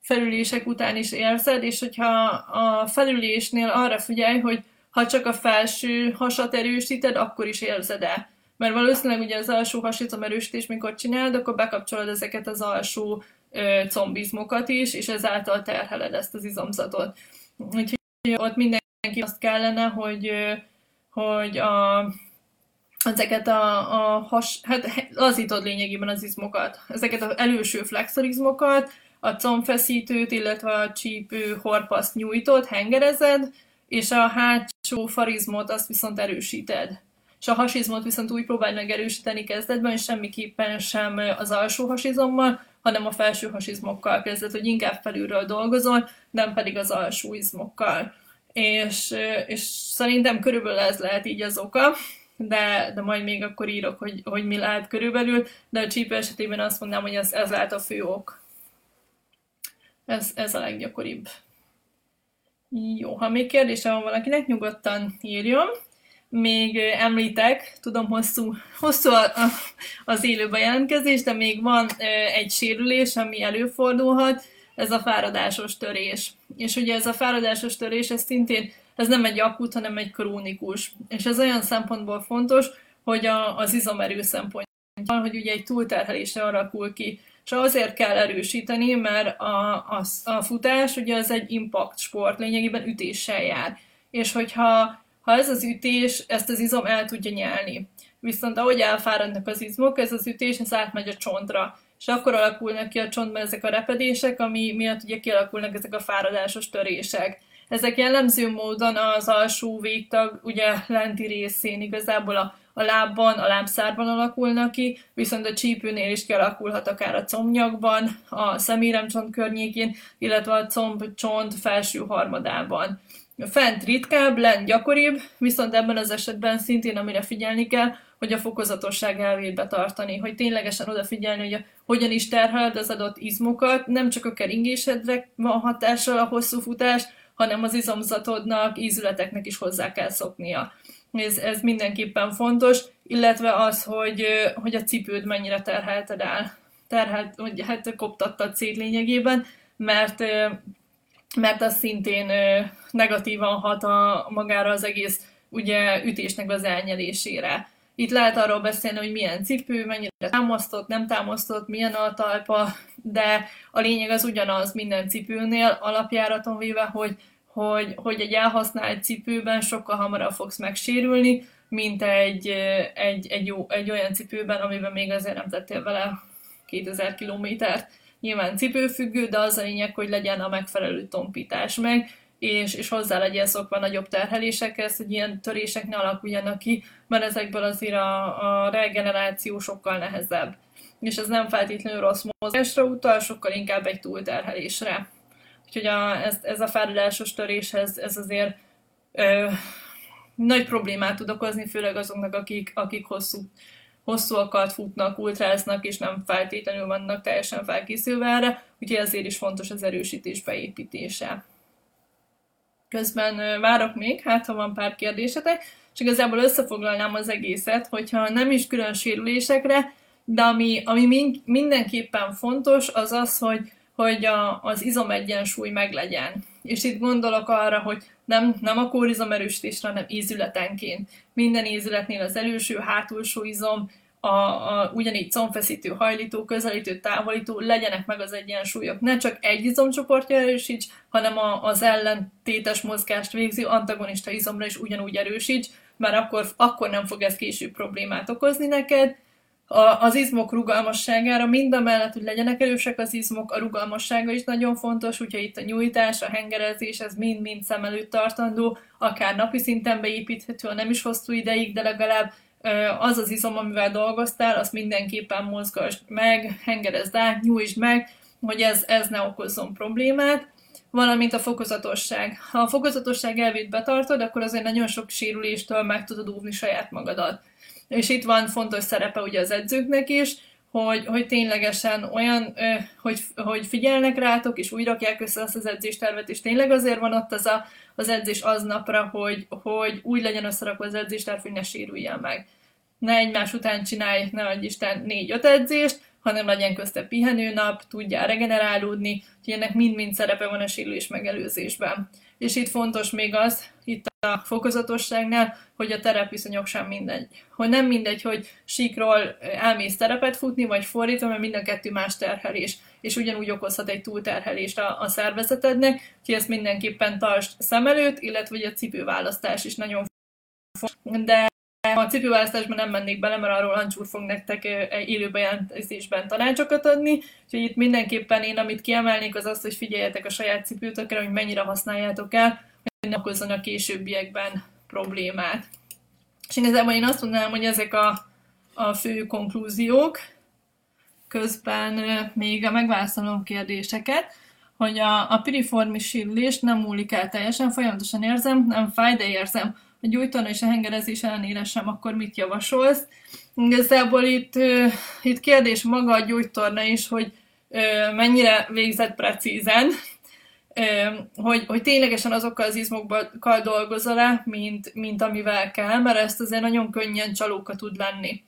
felülések után is érzed, és hogyha a felülésnél arra figyelj, hogy ha csak a felső hasat erősíted, akkor is érzed-e. Mert valószínűleg ugye az alsó hasizom erősítés, mikor csinálod, akkor bekapcsolod ezeket az alsó ö, combizmokat is, és ezáltal terheled ezt az izomzatot. Úgyhogy ott mindenki azt kellene, hogy, hogy a, ezeket a, a has, hát lazítod lényegében az izmokat. Ezeket az előső flexorizmokat, a combfeszítőt, illetve a csípő horpaszt nyújtod, hengerezed, és a hátsó farizmot azt viszont erősíted. És a hasizmot viszont úgy próbálj meg erősíteni kezdetben, és semmiképpen sem az alsó hasizommal, hanem a felső hasizmokkal kezdett, hogy inkább felülről dolgozol, nem pedig az alsó izmokkal. És, és szerintem körülbelül ez lehet így az oka, de, de majd még akkor írok, hogy, hogy mi lehet körülbelül, de a csípő esetében azt mondanám, hogy ez, ez lehet a fő ok. Ez, ez a leggyakoribb. Jó, ha még kérdése van valakinek, nyugodtan írjon még említek, tudom hosszú, hosszú a, a, az élő bejelentkezés, de még van egy sérülés, ami előfordulhat, ez a fáradásos törés. És ugye ez a fáradásos törés, ez szintén, ez nem egy akut, hanem egy krónikus. És ez olyan szempontból fontos, hogy a, az izomerő szempontjából, hogy ugye egy túlterhelésre alakul ki. És azért kell erősíteni, mert a, a, a futás ugye az egy impact sport, lényegében ütéssel jár. És hogyha ha ez az ütés, ezt az izom el tudja nyelni. Viszont ahogy elfáradnak az izmok, ez az ütés, ez átmegy a csontra. És akkor alakulnak ki a csontban ezek a repedések, ami miatt ugye kialakulnak ezek a fáradásos törések. Ezek jellemző módon az alsó végtag, ugye lenti részén igazából a, a lábban, a lábszárban alakulnak ki, viszont a csípőnél is kialakulhat akár a combnyakban, a szeméremcsont környékén, illetve a combcsont felső harmadában. Fent ritkább, lent gyakoribb, viszont ebben az esetben szintén amire figyelni kell, hogy a fokozatosság elvét betartani, hogy ténylegesen odafigyelni, hogy a, hogyan is terheled az adott izmokat, nem csak a keringésedre van hatással a hosszú futás, hanem az izomzatodnak, ízületeknek is hozzá kell szoknia. Ez, ez mindenképpen fontos, illetve az, hogy, hogy a cipőd mennyire terhelted el. Terhelt, hogy hát koptattad szét lényegében, mert mert az szintén negatívan hat a magára az egész ugye ütésnek az elnyelésére. Itt lehet arról beszélni, hogy milyen cipő, mennyire támasztott, nem támasztott, milyen a talpa, de a lényeg az ugyanaz minden cipőnél alapjáraton véve, hogy, hogy, hogy egy elhasznált cipőben sokkal hamarabb fogsz megsérülni, mint egy, egy, egy, jó, egy olyan cipőben, amiben még azért nem tettél vele 2000 kilométert. Nyilván cipőfüggő, de az a lényeg, hogy legyen a megfelelő tompítás meg, és, és hozzá legyen szokva nagyobb terhelésekhez, hogy ilyen törések ne alakuljanak ki, mert ezekből azért a, a regeneráció sokkal nehezebb. És ez nem feltétlenül rossz mozgásra utal, sokkal inkább egy túlterhelésre. Úgyhogy a, ez, ez a fáradásos töréshez ez azért ö, nagy problémát tud okozni, főleg azoknak, akik, akik hosszú, hosszúakat futnak, ultráznak, és nem feltétlenül vannak teljesen felkészülve erre, úgyhogy ezért is fontos az erősítés beépítése. Közben várok még, hát ha van pár kérdésetek, és igazából összefoglalnám az egészet, hogyha nem is külön sérülésekre, de ami, ami mindenképpen fontos, az az, hogy, hogy a, az izomegyensúly meglegyen. És itt gondolok arra, hogy nem, nem a kórizom erősítésre, hanem ízületenként. Minden ízületnél az előső, hátulsó izom, a, a, ugyanígy combfeszítő, hajlító, közelítő, távolító, legyenek meg az egyensúlyok. Ne csak egy izomcsoportja erősíts, hanem a, az ellentétes mozgást végző antagonista izomra is ugyanúgy erősíts, mert akkor, akkor nem fog ez később problémát okozni neked. A, az izmok rugalmasságára, mind a mellett, hogy legyenek erősek az izmok, a rugalmassága is nagyon fontos, úgyhogy itt a nyújtás, a hengerezés, ez mind-mind szem előtt tartandó, akár napi szinten beépíthető, ha nem is hosszú ideig, de legalább az az izom, amivel dolgoztál, azt mindenképpen mozgasd meg, hengerezd át, nyújtsd meg, hogy ez, ez ne okozzon problémát, valamint a fokozatosság. Ha a fokozatosság elvét betartod, akkor azért nagyon sok sérüléstől meg tudod óvni saját magadat. És itt van fontos szerepe ugye az edzőknek is, hogy, hogy ténylegesen olyan, hogy, hogy figyelnek rátok, és úgy rakják össze azt az edzéstervet, és tényleg azért van ott az a, az edzés aznapra, hogy, hogy úgy legyen összerakva az edzésterv, hogy ne sérüljen meg. Ne egymás után csinálj, ne adj Isten, négy-öt edzést, hanem legyen közte pihenőnap, tudjál regenerálódni, hogy ennek mind-mind szerepe van a sérülés megelőzésben. És itt fontos még az, itt a fokozatosságnál, hogy a terepviszonyok sem mindegy. Hogy nem mindegy, hogy síkról elmész terepet futni, vagy fordítva, mert mind a kettő más terhelés, és ugyanúgy okozhat egy túlterhelést a, a szervezetednek, úgyhogy ezt mindenképpen tartsd szem előtt, illetve hogy a cipőválasztás is nagyon fontos. De a cipőválasztásban nem mennék bele, mert arról Ancsúr fog nektek élő bejelentésben tanácsokat adni, úgyhogy itt mindenképpen én, amit kiemelnék, az az, hogy figyeljetek a saját cipőtökre, hogy mennyire használjátok el, ne okozzon a későbbiekben problémát. És igazából én azt mondanám, hogy ezek a, a fő konklúziók, közben még megválaszolom kérdéseket, hogy a, a piriformis sérülés nem múlik el teljesen, folyamatosan érzem, nem fáj, de érzem. A gyújtón és a hengerezés ellenére sem, akkor mit javasolsz? Igazából itt, itt kérdés maga a gyújtorna is, hogy mennyire végzett precízen, hogy, hogy ténylegesen azokkal az izmokkal dolgozol-e, mint, mint amivel kell, mert ezt azért nagyon könnyen csalóka tud lenni.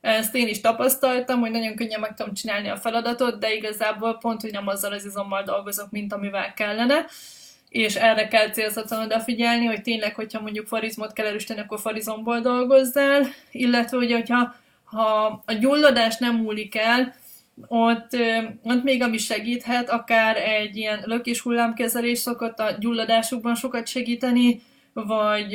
Ezt én is tapasztaltam, hogy nagyon könnyen meg tudom csinálni a feladatot, de igazából pont, hogy nem azzal az izommal dolgozok, mint amivel kellene, és erre kell célzottan odafigyelni, hogy tényleg, hogyha mondjuk farizmot kell erősíteni, akkor farizomból dolgozzál, illetve, hogy, hogyha ha a gyulladás nem múlik el, ott, ott még ami segíthet, akár egy ilyen lökés hullámkezelés szokott a gyulladásukban sokat segíteni, vagy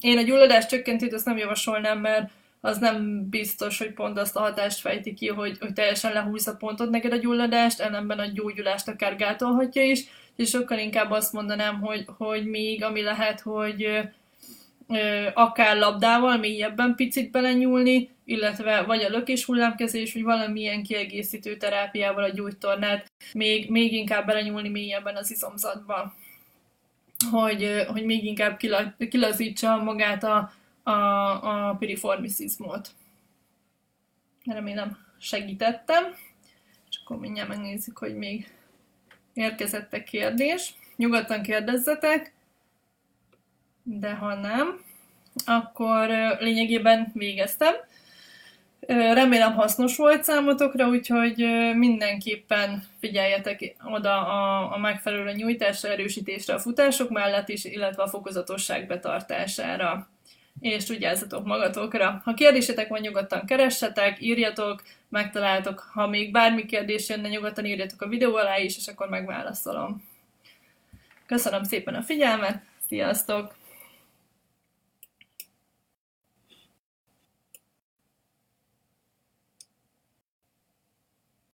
én a gyulladás csökkentőt azt nem javasolnám, mert az nem biztos, hogy pont azt a hatást fejti ki, hogy, hogy teljesen lehúzza pontot neked a gyulladást, ellenben a gyógyulást akár gátolhatja is, és sokkal inkább azt mondanám, hogy, hogy még ami lehet, hogy akár labdával mélyebben picit belenyúlni, illetve vagy a lökés hullámkezés, vagy valamilyen kiegészítő terápiával a gyújtornát még, még inkább belenyúlni mélyebben az izomzatba, hogy, hogy még inkább kilazítsa magát a, a, a piriformisizmot. Remélem segítettem, és akkor mindjárt megnézzük, hogy még érkezett kérdés. Nyugodtan kérdezzetek, de ha nem, akkor lényegében végeztem. Remélem hasznos volt számotokra, úgyhogy mindenképpen figyeljetek oda a, a megfelelő nyújtásra, erősítésre a futások mellett is, illetve a fokozatosság betartására. és tudjázatok magatokra. Ha kérdésetek van, nyugodtan keressetek, írjatok, megtaláltok. Ha még bármi kérdés jönne, nyugodtan írjatok a videó alá is, és akkor megválaszolom. Köszönöm szépen a figyelmet, sziasztok!